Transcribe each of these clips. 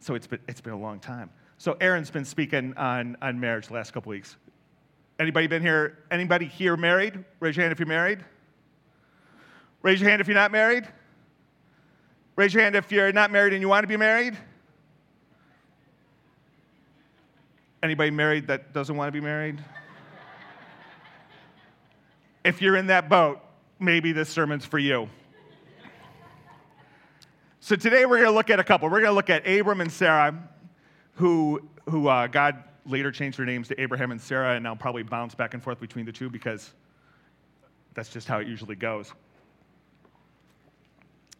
So it's been, it's been a long time. So Aaron's been speaking on, on marriage the last couple weeks. Anybody been here? Anybody here married? Raise your hand if you're married. Raise your hand if you're not married. Raise your hand if you're not married and you want to be married. Anybody married that doesn't want to be married? if you're in that boat, maybe this sermon's for you. So today we're going to look at a couple. We're going to look at Abram and Sarai, who, who uh, God later changed their names to Abraham and Sarah, and now probably bounce back and forth between the two because that's just how it usually goes.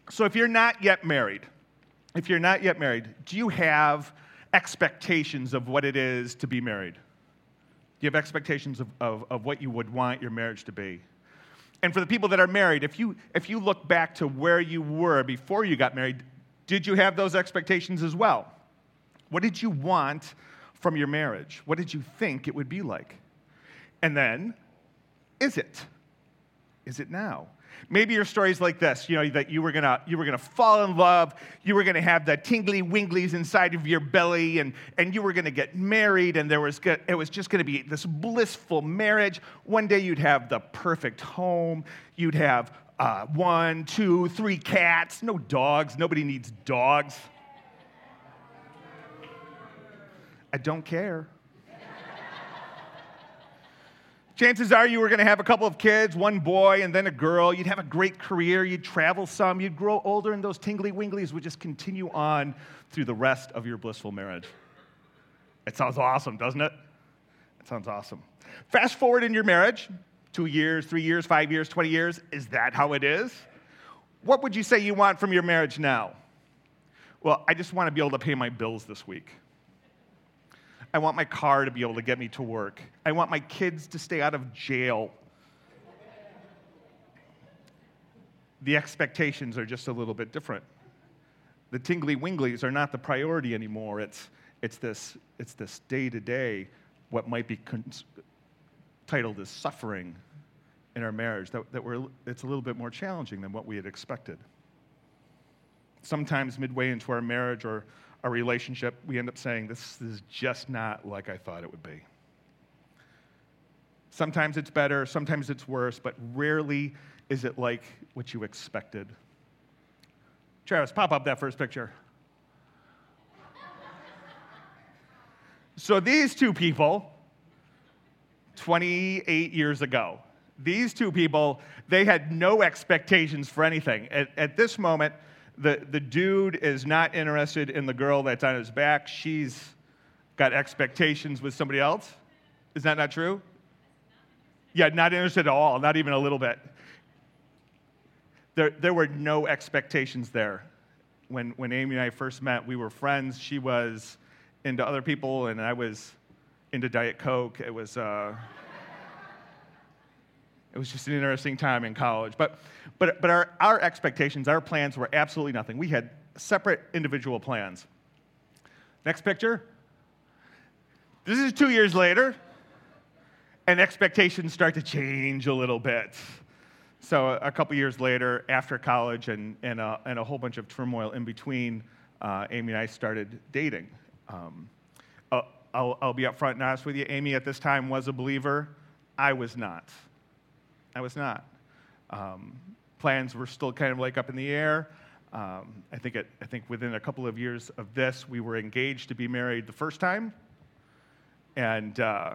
So if you're not yet married, if you're not yet married, do you have expectations of what it is to be married? Do you have expectations of, of, of what you would want your marriage to be? And for the people that are married, if you, if you look back to where you were before you got married, did you have those expectations as well? What did you want from your marriage? What did you think it would be like? And then, is it? Is it now? Maybe your story's like this, you know, that you were gonna you were gonna fall in love, you were gonna have the tingly winglies inside of your belly, and, and you were gonna get married, and there was it was just gonna be this blissful marriage. One day you'd have the perfect home, you'd have uh, one, two, three cats, no dogs, nobody needs dogs. I don't care. Chances are you were going to have a couple of kids, one boy and then a girl. You'd have a great career. You'd travel some. You'd grow older, and those tingly winglies would just continue on through the rest of your blissful marriage. It sounds awesome, doesn't it? It sounds awesome. Fast forward in your marriage two years, three years, five years, 20 years. Is that how it is? What would you say you want from your marriage now? Well, I just want to be able to pay my bills this week. I want my car to be able to get me to work. I want my kids to stay out of jail. The expectations are just a little bit different. The tingly winglies are not the priority anymore. It's, it's this it's this day to day, what might be titled as suffering in our marriage, that, that we're, it's a little bit more challenging than what we had expected. Sometimes, midway into our marriage or a relationship, we end up saying, This is just not like I thought it would be. Sometimes it's better, sometimes it's worse, but rarely is it like what you expected. Travis, pop up that first picture. so these two people, 28 years ago, these two people, they had no expectations for anything. At, at this moment, the, the dude is not interested in the girl that's on his back. She's got expectations with somebody else. Is that not true? Yeah, not interested at all, not even a little bit. There, there were no expectations there. When, when Amy and I first met, we were friends. She was into other people, and I was into Diet Coke. It was. Uh, it was just an interesting time in college. But, but, but our, our expectations, our plans were absolutely nothing. We had separate individual plans. Next picture. This is two years later, and expectations start to change a little bit. So, a couple years later, after college and, and, a, and a whole bunch of turmoil in between, uh, Amy and I started dating. Um, I'll, I'll be upfront and honest with you. Amy at this time was a believer. I was not. I was not. Um, plans were still kind of like up in the air. Um, I, think it, I think within a couple of years of this, we were engaged to be married the first time. And, uh,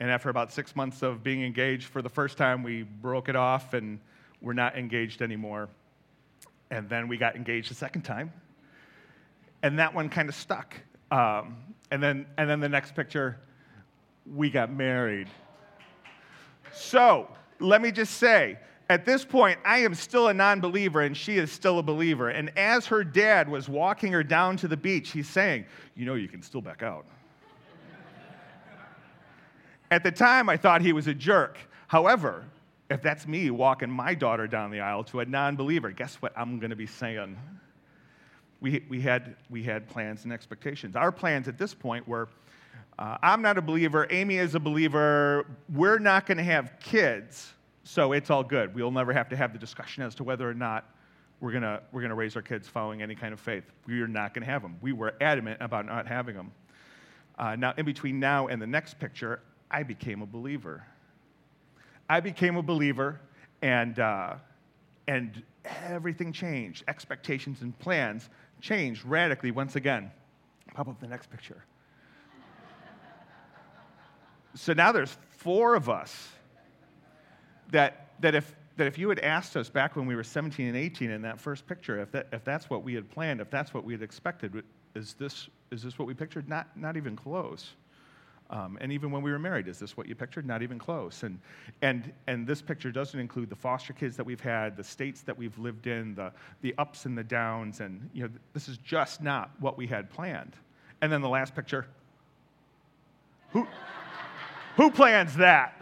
and after about six months of being engaged for the first time, we broke it off and we're not engaged anymore. And then we got engaged a second time. And that one kind of stuck. Um, and, then, and then the next picture, we got married. So, let me just say At this point, I am still a non believer and she is still a believer. And as her dad was walking her down to the beach, he's saying, You know, you can still back out. At the time, I thought he was a jerk. However, if that's me walking my daughter down the aisle to a non believer, guess what I'm going to be saying? We, we, had, we had plans and expectations. Our plans at this point were uh, I'm not a believer, Amy is a believer, we're not going to have kids, so it's all good. We'll never have to have the discussion as to whether or not we're going to we're gonna raise our kids following any kind of faith. We are not going to have them. We were adamant about not having them. Uh, now, in between now and the next picture, I became a believer. I became a believer, and, uh, and everything changed. Expectations and plans changed radically once again. Pop up the next picture. So now there's four of us that, that, if, that if you had asked us back when we were 17 and 18 in that first picture, if, that, if that's what we had planned, if that's what we had expected, is this, is this what we pictured? Not, not even close. Um, and even when we were married, is this what you pictured? Not even close. And, and, and this picture doesn't include the foster kids that we've had, the states that we've lived in, the, the ups and the downs. And you know, this is just not what we had planned. And then the last picture. Who, who plans that?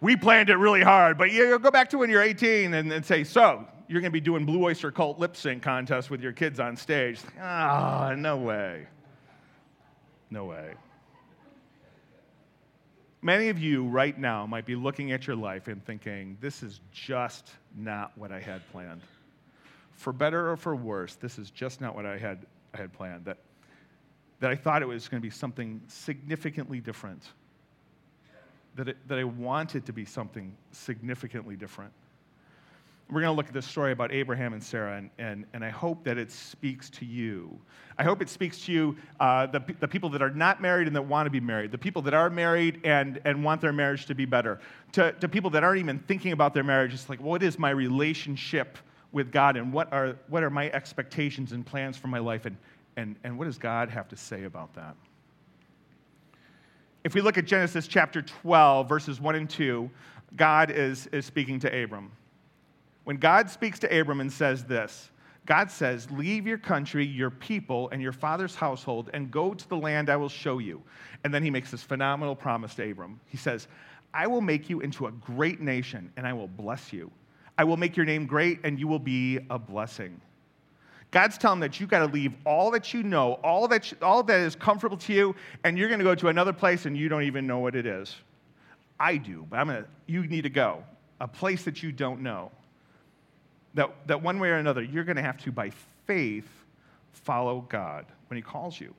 We planned it really hard, but you go back to when you're 18 and, and say, so, you're going to be doing Blue Oyster Cult lip sync contest with your kids on stage. Ah, oh, no way. No way. Many of you right now might be looking at your life and thinking, this is just not what I had planned. For better or for worse, this is just not what I had, I had planned. That, that I thought it was going to be something significantly different. That, it, that I wanted to be something significantly different. We're going to look at this story about Abraham and Sarah, and, and, and I hope that it speaks to you. I hope it speaks to you, uh, the, the people that are not married and that want to be married, the people that are married and, and want their marriage to be better, to, to people that aren't even thinking about their marriage. It's like, what is my relationship with God, and what are, what are my expectations and plans for my life, and, and, and what does God have to say about that? If we look at Genesis chapter 12, verses 1 and 2, God is, is speaking to Abram. When God speaks to Abram and says this, God says, Leave your country, your people, and your father's household, and go to the land I will show you. And then he makes this phenomenal promise to Abram. He says, I will make you into a great nation, and I will bless you. I will make your name great, and you will be a blessing. God's telling him that you've got to leave all that you know, all that, all that is comfortable to you, and you're going to go to another place and you don't even know what it is. I do, but I'm gonna, you need to go. A place that you don't know that, that one way or another, you're going to have to, by faith, follow God when He calls you.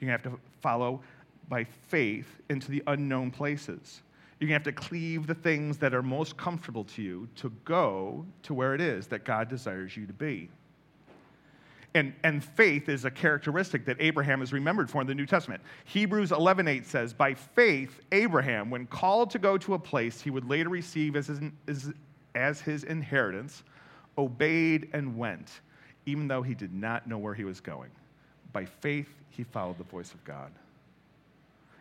You're going to have to follow by faith into the unknown places. You're going to have to cleave the things that are most comfortable to you to go to where it is that God desires you to be. And, and faith is a characteristic that Abraham is remembered for in the New Testament. Hebrews 11:8 says, "By faith, Abraham, when called to go to a place he would later receive as his, as, as his inheritance, obeyed and went, even though he did not know where he was going. By faith, he followed the voice of God.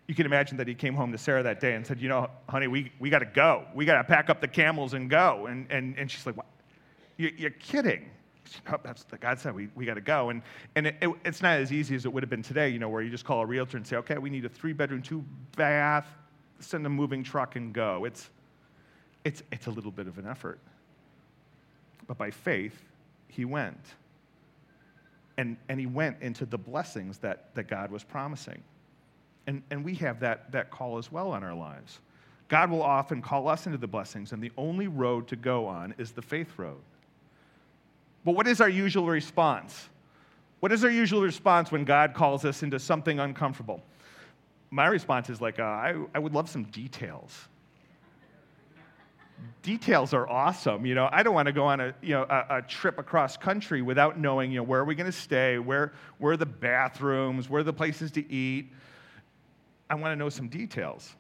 You can imagine that he came home to Sarah that day and said, You know, honey, we, we got to go. We got to pack up the camels and go. And, and, and she's like, What? You're, you're kidding. No, that's what God said. We, we got to go. And, and it, it, it's not as easy as it would have been today, you know, where you just call a realtor and say, okay, we need a three bedroom, two bath, send a moving truck and go. It's, it's, it's a little bit of an effort. But by faith, he went. And, and he went into the blessings that, that God was promising. And, and we have that, that call as well on our lives. God will often call us into the blessings, and the only road to go on is the faith road. But what is our usual response? What is our usual response when God calls us into something uncomfortable? My response is like, uh, I, I would love some details details are awesome. You know, I don't want to go on a, you know, a, a trip across country without knowing, you know, where are we going to stay, where, where are the bathrooms, where are the places to eat. I want to know some details.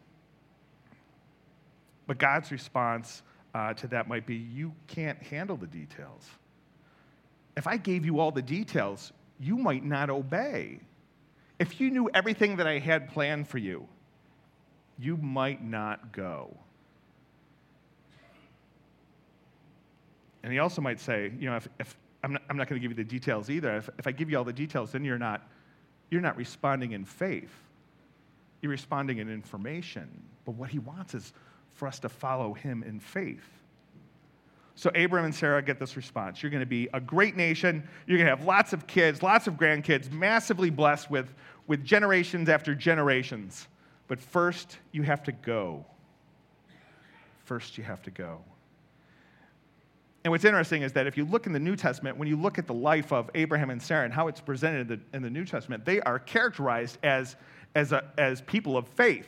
But God's response uh, to that might be, you can't handle the details. If I gave you all the details, you might not obey. If you knew everything that I had planned for you, you might not go. And he also might say, you know, if, if I'm not, not going to give you the details either. If, if I give you all the details, then you're not, you're not responding in faith. You're responding in information. But what he wants is for us to follow him in faith. So Abram and Sarah get this response. You're going to be a great nation. You're going to have lots of kids, lots of grandkids, massively blessed with, with generations after generations. But first, you have to go. First, you have to go. And what's interesting is that if you look in the New Testament, when you look at the life of Abraham and Sarah and how it's presented in the, in the New Testament, they are characterized as, as, a, as people of faith.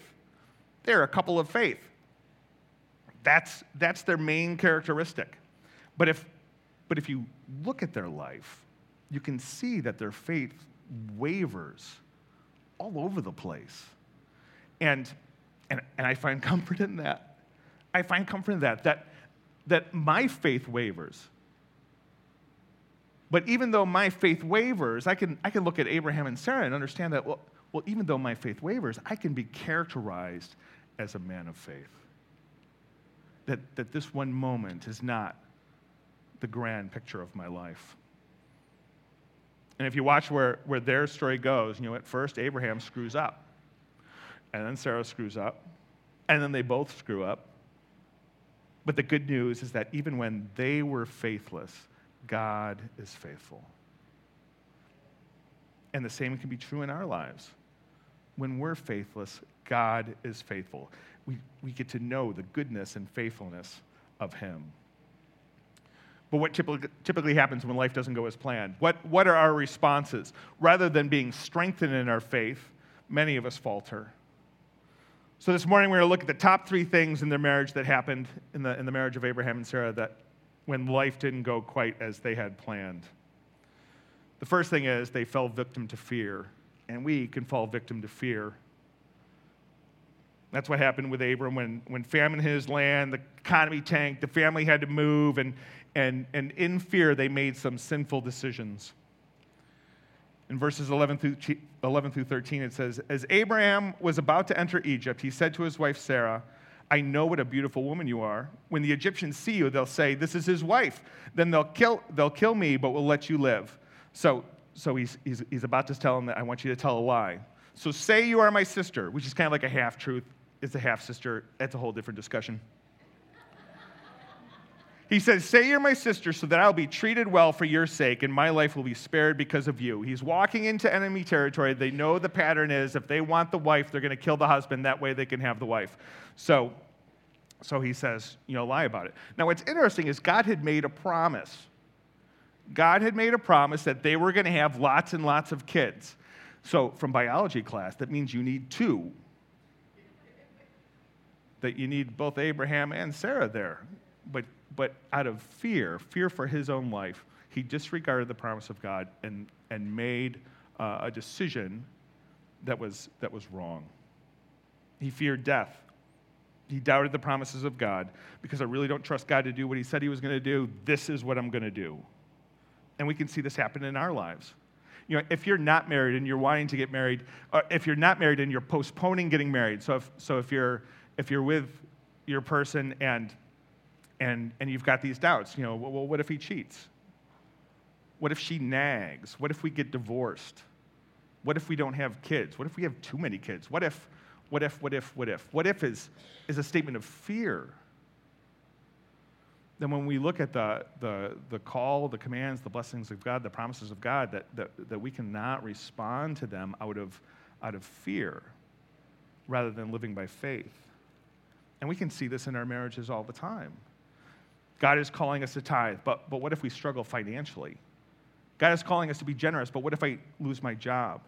They're a couple of faith. That's, that's their main characteristic. But if, but if you look at their life, you can see that their faith wavers all over the place. And, and, and I find comfort in that. I find comfort in that, that, that my faith wavers. But even though my faith wavers, I can, I can look at Abraham and Sarah and understand that, well, well, even though my faith wavers, I can be characterized as a man of faith that, that this one moment is not the grand picture of my life. And if you watch where, where their story goes, you know, at first Abraham screws up, and then Sarah screws up, and then they both screw up. But the good news is that even when they were faithless, God is faithful. And the same can be true in our lives. When we're faithless, God is faithful we, we get to know the goodness and faithfulness of Him. But what typically, happens when life doesn't go as planned? What, what are our responses? Rather than being strengthened in our faith, many of us falter. So this morning we're going to look at the top three things in their marriage that happened in the, in the marriage of Abraham and Sarah that when life didn't go quite as they had planned. The first thing is they fell victim to fear, and we can fall victim to fear that's what happened with Abram when, when famine hit his land, the economy tanked, the family had to move, and, and, and in fear, they made some sinful decisions. In verses 11 through, 11 through 13, it says, As Abraham was about to enter Egypt, he said to his wife Sarah, I know what a beautiful woman you are. When the Egyptians see you, they'll say, This is his wife. Then they'll kill, they'll kill me, but will let you live. So, so he's, he's, he's about to tell him that I want you to tell a lie. So say you are my sister, which is kind of like a half truth It's a half sister. That's a whole different discussion. He says, Say you're my sister so that I'll be treated well for your sake and my life will be spared because of you. He's walking into enemy territory. They know the pattern is if they want the wife, they're going to kill the husband. That way they can have the wife. So, so he says, You know, lie about it. Now, what's interesting is God had made a promise. God had made a promise that they were going to have lots and lots of kids. So, from biology class, that means you need two that you need both Abraham and Sarah there. But, but out of fear, fear for his own life, he disregarded the promise of God and, and made uh, a decision that was, that was wrong. He feared death. He doubted the promises of God because I really don't trust God to do what he said he was going to do. This is what I'm going to do. And we can see this happen in our lives. You know, if you're not married and you're wanting to get married, or if you're not married and you're postponing getting married, so if, so if you're if you're with your person and, and, and you've got these doubts, you know, well, what if he cheats? What if she nags? What if we get divorced? What if we don't have kids? What if we have too many kids? What if, what if, what if, what if? What if is, is a statement of fear. Then when we look at the, the, the call, the commands, the blessings of God, the promises of God, that, that, that we cannot respond to them out of, out of fear rather than living by faith. And we can see this in our marriages all the time. God is calling us to tithe, but, but what if we struggle financially? God is calling us to be generous, but what if I lose my job?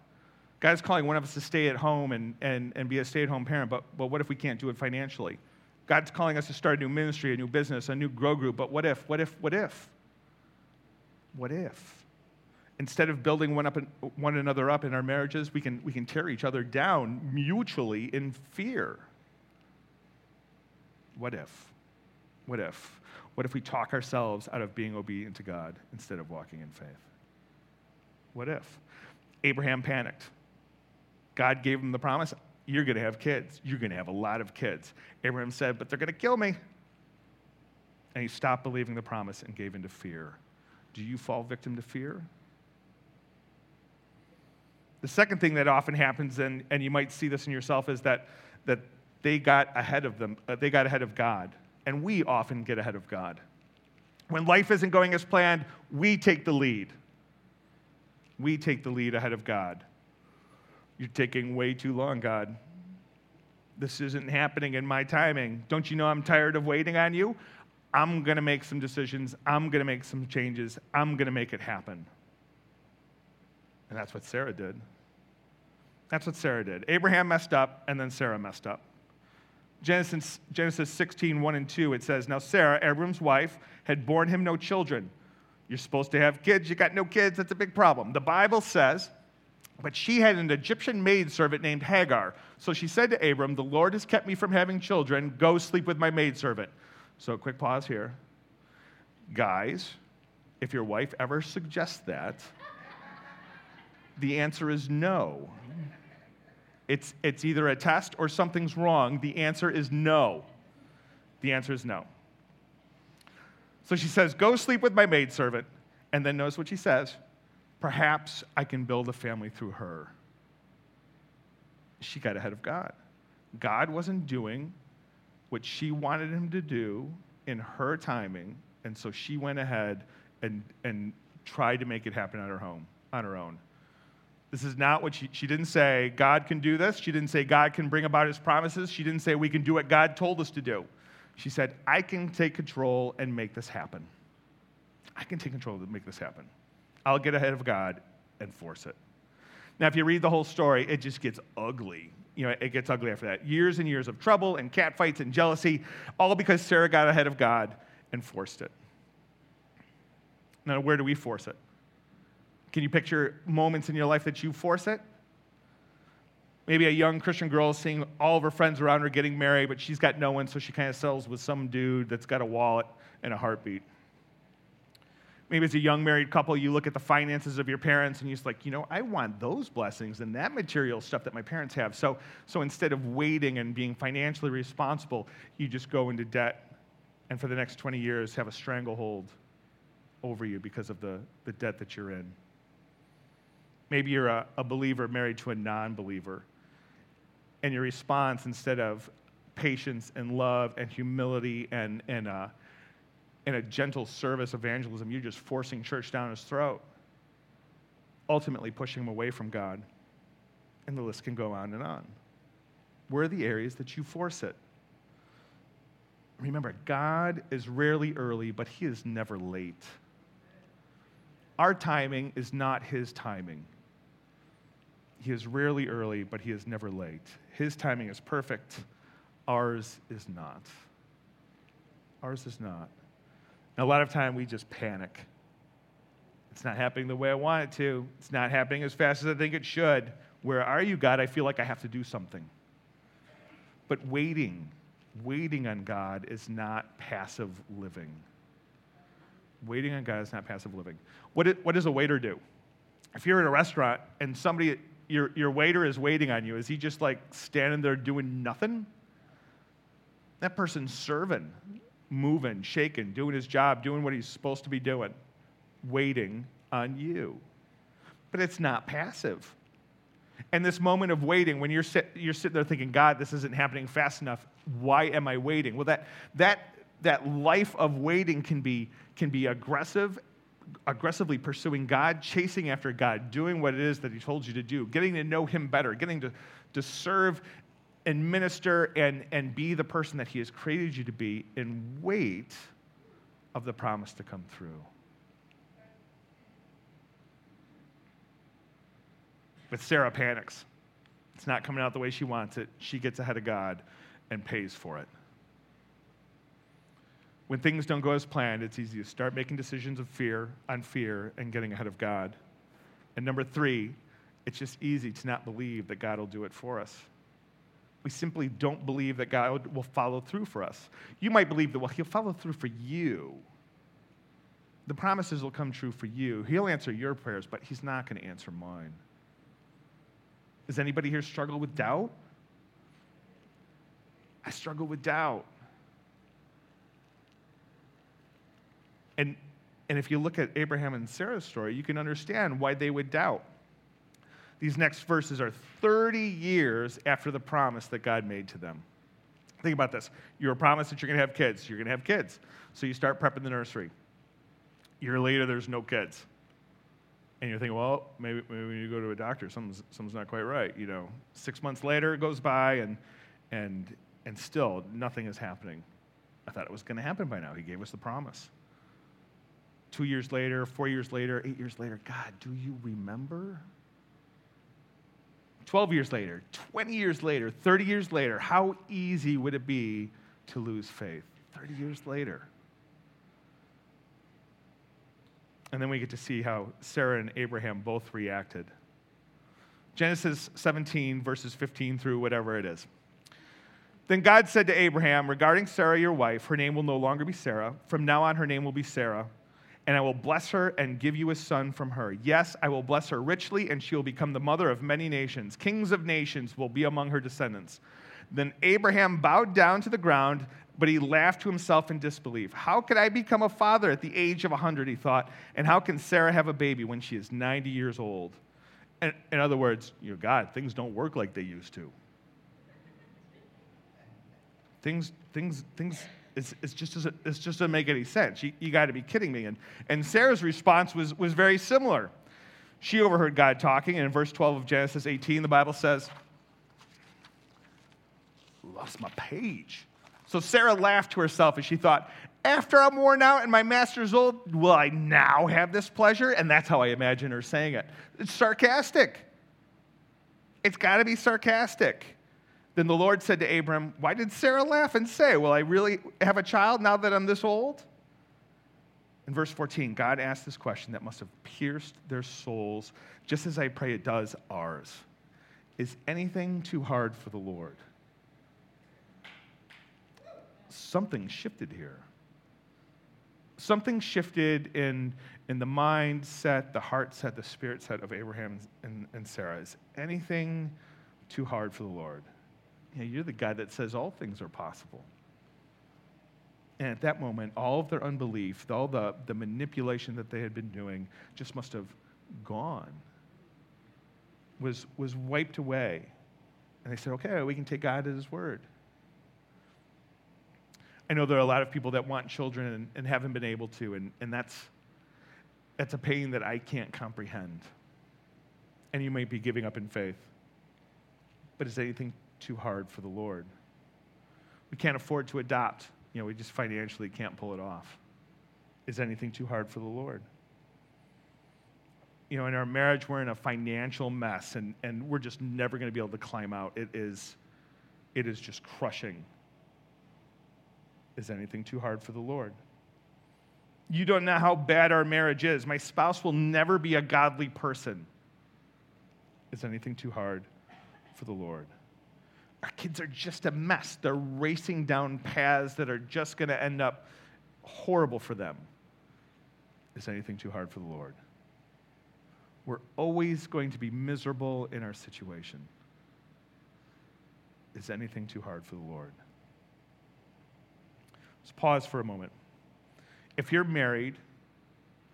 God is calling one of us to stay at home and, and, and be a stay at home parent, but, but what if we can't do it financially? God's calling us to start a new ministry, a new business, a new grow group, but what if, what if, what if? What if? Instead of building one, up in, one another up in our marriages, we can, we can tear each other down mutually in fear. What if? What if? What if we talk ourselves out of being obedient to God instead of walking in faith? What if? Abraham panicked. God gave him the promise you're going to have kids. You're going to have a lot of kids. Abraham said, but they're going to kill me. and he stopped believing the promise and gave into fear. Do you fall victim to fear? The second thing that often happens, and, and you might see this in yourself, is that, that they got ahead of them, uh, they got ahead of God. And we often get ahead of God. When life isn't going as planned, we take the lead. We take the lead ahead of God. You're taking way too long, God. This isn't happening in my timing. Don't you know I'm tired of waiting on you? I'm going to make some decisions. I'm going to make some changes. I'm going to make it happen. And that's what Sarah did. That's what Sarah did. Abraham messed up, and then Sarah messed up. Genesis, Genesis 16, 1 and 2, it says, Now Sarah, Abram's wife, had borne him no children. You're supposed to have kids, you got no kids, that's a big problem. The Bible says, but she had an Egyptian maidservant named Hagar. So she said to Abram, The Lord has kept me from having children. Go sleep with my maidservant. So, quick pause here. Guys, if your wife ever suggests that, the answer is no. It's, it's either a test or something's wrong. The answer is no. The answer is no. So she says, Go sleep with my maidservant. And then notice what she says Perhaps I can build a family through her. She got ahead of God. God wasn't doing what she wanted him to do in her timing, and so she went ahead and, and tried to make it happen on her home, on her own. This is not what she, she didn't say, God can do this. She didn't say, God can bring about his promises. She didn't say, we can do what God told us to do. She said, I can take control and make this happen. I can take control and make this happen. I'll get ahead of God and force it. Now, if you read the whole story, it just gets ugly. You know, it gets ugly after that. Years and years of trouble and catfights and jealousy, all because Sarah got ahead of God and forced it. Now, where do we force it? Can you picture moments in your life that you force it? Maybe a young Christian girl seeing all of her friends around her getting married, but she's got no one, so she kind of settles with some dude that's got a wallet and a heartbeat. Maybe as a young married couple, you look at the finances of your parents and you're just like, you know, I want those blessings and that material stuff that my parents have. So, so instead of waiting and being financially responsible, you just go into debt and for the next 20 years have a stranglehold over you because of the, the debt that you're in. Maybe you're a, a believer married to a non believer, and your response, instead of patience and love and humility and, and, uh, and a gentle service evangelism, you're just forcing church down his throat, ultimately pushing him away from God. And the list can go on and on. Where are the areas that you force it? Remember, God is rarely early, but he is never late. Our timing is not his timing. He is rarely early, but he is never late. His timing is perfect, ours is not. Ours is not. And a lot of time we just panic. It's not happening the way I want it to. It's not happening as fast as I think it should. Where are you, God? I feel like I have to do something. But waiting, waiting on God is not passive living. Waiting on God is not passive living. What, it, what does a waiter do? If you're in a restaurant and somebody your, your waiter is waiting on you, is he just like standing there doing nothing? That person's serving, moving, shaking, doing his job, doing what he's supposed to be doing, waiting on you. But it's not passive. And this moment of waiting, when you're, sit, you're sitting there thinking, God, this isn't happening fast enough, why am I waiting? Well, that, that, that life of waiting can be, can be aggressive aggressively pursuing God, chasing after God, doing what it is that He told you to do, getting to know Him better, getting to, to serve and minister and, and be the person that He has created you to be in wait of the promise to come through. But Sarah panics. It's not coming out the way she wants it. She gets ahead of God and pays for it. When things don't go as planned, it's easy to start making decisions of fear on fear and getting ahead of God. And number three, it's just easy to not believe that God will do it for us. We simply don't believe that God will follow through for us. You might believe that, well, He'll follow through for you. The promises will come true for you. He'll answer your prayers, but He's not going to answer mine. Does anybody here struggle with doubt? I struggle with doubt. And, and if you look at Abraham and Sarah's story, you can understand why they would doubt. These next verses are 30 years after the promise that God made to them. Think about this. You were promised that you're going to have kids. You're going to have kids. So you start prepping the nursery. A year later, there's no kids. And you're thinking, well, maybe, maybe we need to go to a doctor. Something's, something's not quite right. You know, six months later, it goes by, and, and, and still nothing is happening. I thought it was going to happen by now. He gave us the promise. Two years later, four years later, eight years later, God, do you remember? 12 years later, 20 years later, 30 years later, how easy would it be to lose faith? 30 years later. And then we get to see how Sarai and Abraham both reacted. Genesis 17, verses 15 through whatever it is. Then God said to Abraham, Regarding Sarah, your wife, her name will no longer be Sarah. From now on, her name will be Sarah and I will bless her and give you a son from her. Yes, I will bless her richly, and she will become the mother of many nations. Kings of nations will be among her descendants. Then Abraham bowed down to the ground, but he laughed to himself in disbelief. How could I become a father at the age of 100, he thought, and how can Sarah have a baby when she is 90 years old? And, in other words, you know, God, things don't work like they used to. Things, things, things it's, it's just, it just doesn't make any sense. You, you got to be kidding me. And, and Sarah's response was, was very similar. She overheard God talking, and in verse 12 of Genesis 18, the Bible says, Lost my page. So Sarah laughed to herself as she thought, After I'm worn out and my master's old, will I now have this pleasure? And that's how I imagine her saying it. It's sarcastic. It's got to be sarcastic. Then the Lord said to Abram, Why did Sarah laugh and say, Will I really have a child now that I'm this old? In verse 14, God asked this question that must have pierced their souls, just as I pray it does ours. Is anything too hard for the Lord? Something shifted here. Something shifted in, in the mindset, the heart set, the spirit set of Abraham and, and Sarah. Is anything too hard for the Lord? Know, you're the guy that says all things are possible. And at that moment, all of their unbelief, all the, the manipulation that they had been doing, just must have gone, was, was wiped away. And they said, okay, we can take God at His word. I know there are a lot of people that want children and, and haven't been able to, and, and that's, that's a pain that I can't comprehend. And you might be giving up in faith. But is anything too hard for the Lord. We can't afford to adopt. You know, we just financially can't pull it off. Is anything too hard for the Lord? You know, in our marriage, we're in a financial mess and, and we're just never going to be able to climb out. It is, it is just crushing. Is anything too hard for the Lord? You don't know how bad our marriage is. My spouse will never be a godly person. Is anything too hard for the Lord? Our kids are just a mess. They're racing down paths that are just going to end up horrible for them. Is anything too hard for the Lord? We're always going to be miserable in our situation. Is anything too hard for the Lord? Let's pause for a moment. If you're married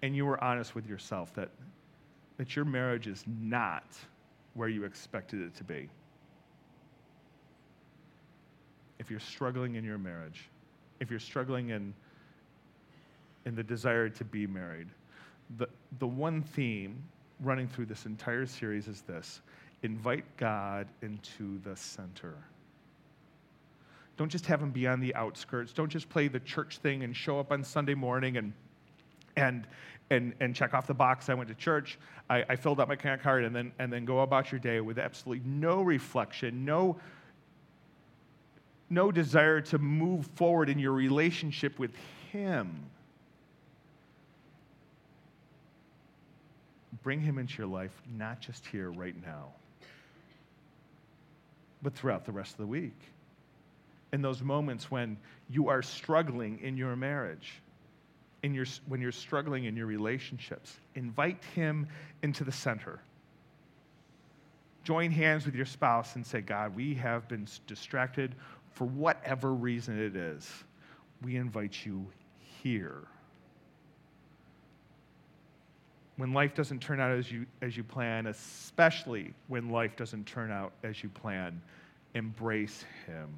and you were honest with yourself that, that your marriage is not where you expected it to be, if you're struggling in your marriage, if you're struggling in, in the desire to be married, the, the one theme running through this entire series is this invite God into the center. Don't just have him be on the outskirts. Don't just play the church thing and show up on Sunday morning and, and, and, and check off the box. I went to church, I, I filled out my card, and then, and then go about your day with absolutely no reflection, no, no desire to move forward in your relationship with Him. Bring Him into your life, not just here, right now, but throughout the rest of the week. In those moments when you are struggling in your marriage, in your, when you're struggling in your relationships, invite Him into the center join hands with your spouse and say, God, we have been distracted for whatever reason it is, we invite you here. when life doesn't turn out as you, as you plan, especially when life doesn't turn out as you plan, embrace Him.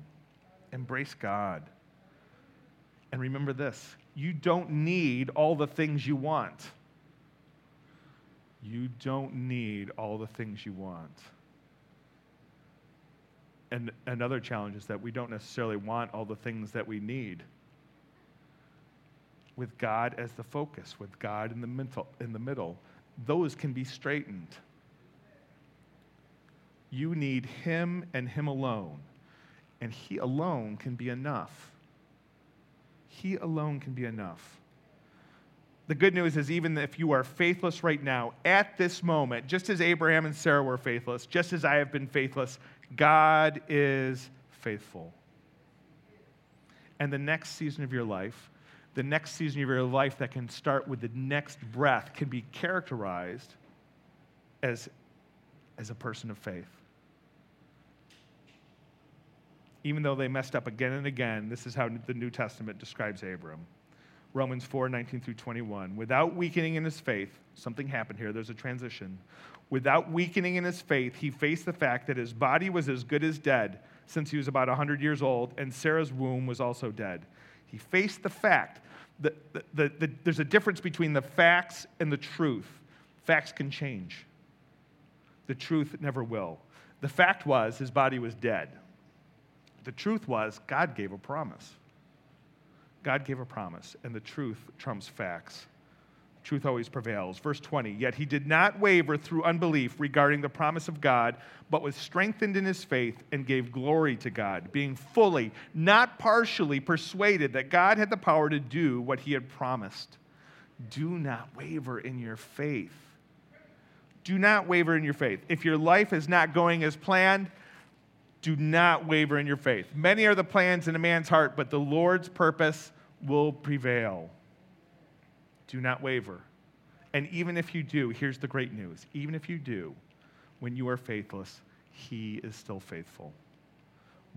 Embrace God. And remember this you don't need all the things you want. You don't need all the things you want. And another challenge is that we don't necessarily want all the things that we need. With God as the focus, with God in the, mental, in the middle, those can be straightened. You need Him and Him alone, and He alone can be enough. He alone can be enough. The good news is, even if you are faithless right now, at this moment, just as Abraham and Sarah were faithless, just as I have been faithless, God is faithful. And the next season of your life, the next season of your life that can start with the next breath, can be characterized as, as a person of faith. Even though they messed up again and again, this is how the New Testament describes Abram. Romans 4 19 through 21. Without weakening in his faith, something happened here, there's a transition. Without weakening in his faith, he faced the fact that his body was as good as dead since he was about 100 years old, and Sarah's womb was also dead. He faced the fact that the, the, the, there's a difference between the facts and the truth. Facts can change, the truth never will. The fact was his body was dead. The truth was God gave a promise. God gave a promise, and the truth trumps facts. Truth always prevails. Verse 20, yet he did not waver through unbelief regarding the promise of God, but was strengthened in his faith and gave glory to God, being fully, not partially, persuaded that God had the power to do what he had promised. Do not waver in your faith. Do not waver in your faith. If your life is not going as planned, do not waver in your faith. Many are the plans in a man's heart, but the Lord's purpose will prevail. Do not waver. And even if you do, here's the great news even if you do, when you are faithless, He is still faithful.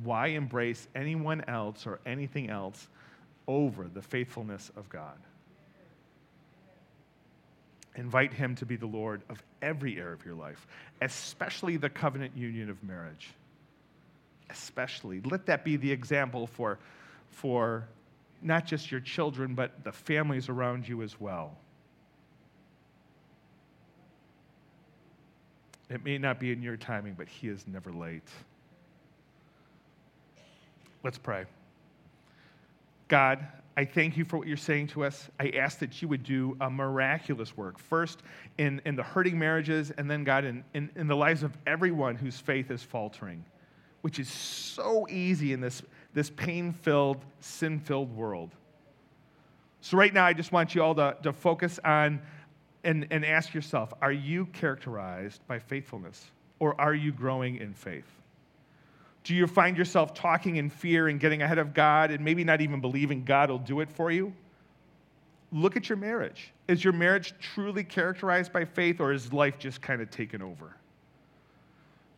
Why embrace anyone else or anything else over the faithfulness of God? Invite Him to be the Lord of every area of your life, especially the covenant union of marriage especially. Let that be the example for, for not just your children, but the families around you as well. It may not be in your timing, but He is never late. Let's pray. God, I thank you for what you're saying to us. I ask that you would do a miraculous work, first in, in the hurting marriages, and then, God, in, in, in the lives of everyone whose faith is faltering which is so easy in this, this pain filled, sin filled world. So, right now, I just want you all to, to focus on and, and ask yourself are you characterized by faithfulness or are you growing in faith? Do you find yourself talking in fear and getting ahead of God and maybe not even believing God will do it for you? Look at your marriage. Is your marriage truly characterized by faith or is life just kind of taken over?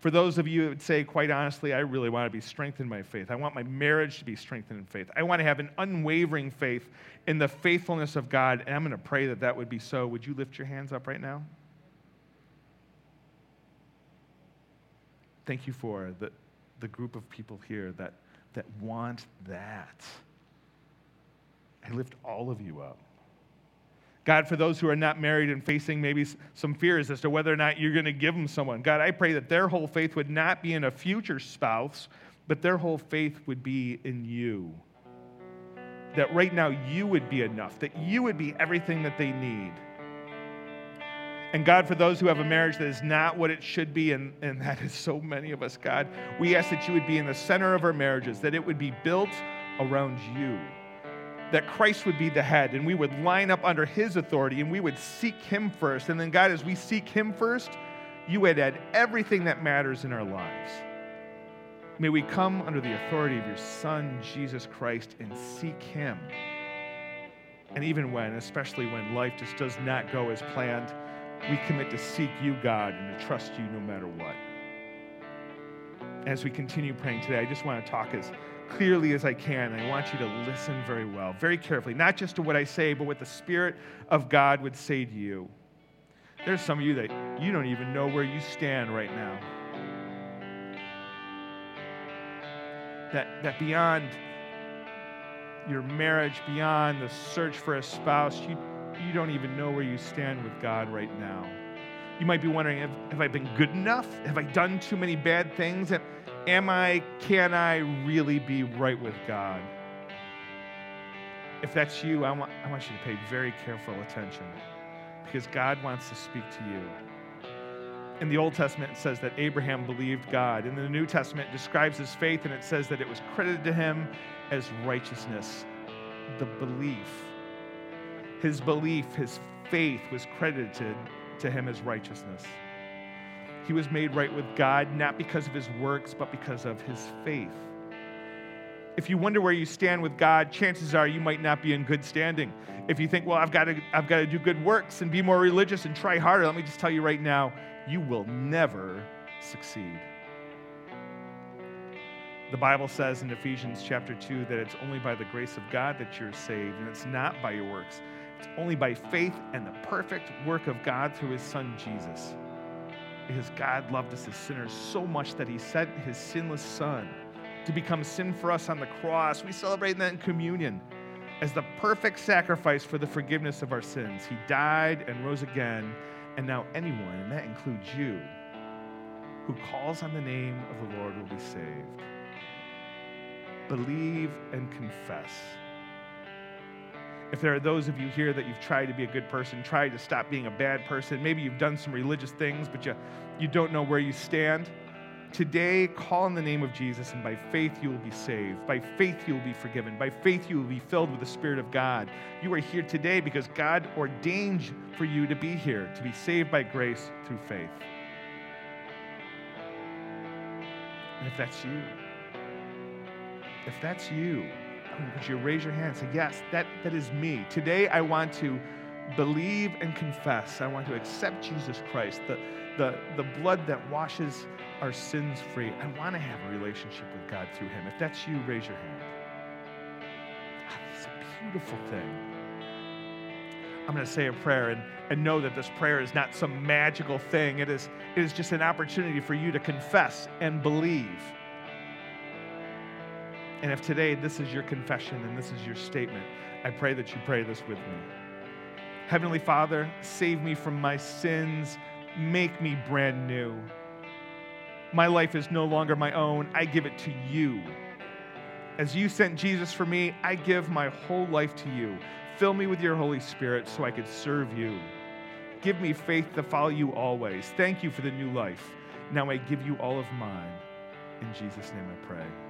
For those of you that would say, quite honestly, I really want to be strengthened in my faith. I want my marriage to be strengthened in faith. I want to have an unwavering faith in the faithfulness of God, and I'm going to pray that that would be so. Would you lift your hands up right now? Thank you for the, the group of people here that, that want that. I lift all of you up. God, for those who are not married and facing maybe some fears as to whether or not you're going to give them someone, God, I pray that their whole faith would not be in a future spouse, but their whole faith would be in you. That right now you would be enough, that you would be everything that they need. And God, for those who have a marriage that is not what it should be, and, and that is so many of us, God, we ask that you would be in the center of our marriages, that it would be built around you that Christ would be the head and we would line up under his authority and we would seek him first. And then, God, as we seek him first, you would add everything that matters in our lives. May we come under the authority of your Son, Jesus Christ, and seek him. And even when, especially when life just does not go as planned, we commit to seek you, God, and to trust you no matter what. As we continue praying today, I just want to talk as clearly as I can. I want you to listen very well, very carefully, not just to what I say, but what the Spirit of God would say to you. There's some of you that you don't even know where you stand right now. That, that beyond your marriage, beyond the search for a spouse, you, you don't even know where you stand with God right now. You might be wondering have, have I been good enough? Have I done too many bad things? I, can I really be right with God? If that's you, I want, I want you to pay very careful attention because God wants to speak to you. In the Old Testament, it says that Abraham believed God. In the New Testament, it describes his faith and it says that it was credited to him as righteousness. The belief, his belief, his faith was credited to him as righteousness. He was made right with God not because of his works, but because of his faith. If you wonder where you stand with God, chances are you might not be in good standing. If you think, well, I've got to, I've got to do good works and be more religious and try harder, let me just tell you right now, you will never succeed. The Bible says in Ephesians chapter 2 that it's only by the grace of God that you're saved, and it's not by your works. It's only by faith and the perfect work of God through his Son Jesus. Because God loved us as sinners so much that he sent his sinless Son to become sin for us on the cross. We celebrate that in communion as the perfect sacrifice for the forgiveness of our sins. He died and rose again, and now anyone, and that includes you, who calls on the name of the Lord will be saved. Believe and confess. If there are those of you here that you've tried to be a good person, tried to stop being a bad person, maybe you've done some religious things, but you, you don't know where you stand, today call on the name of Jesus, and by faith you will be saved. By faith you will be forgiven. By faith you will be filled with the Spirit of God. You are here today because God ordained for you to be here, to be saved by grace through faith. And if that's you, if that's you, would you raise your hand and say, Yes, that, that is me. Today I want to believe and confess. I want to accept Jesus Christ, the, the, the blood that washes our sins free. I want to have a relationship with God through Him. If that's you, raise your hand. Ah, it's a beautiful thing. I'm going to say a prayer and, and know that this prayer is not some magical thing. It is, it is just an opportunity for you to confess and believe. And if today this is your confession and this is your statement, I pray that you pray this with me. Heavenly Father, save me from my sins, make me brand new. My life is no longer my own, I give it to you. As you sent Jesus for me, I give my whole life to you. Fill me with your Holy Spirit so I could serve you. Give me faith to follow you always. Thank you for the new life. Now I give you all of mine. In Jesus' name I pray.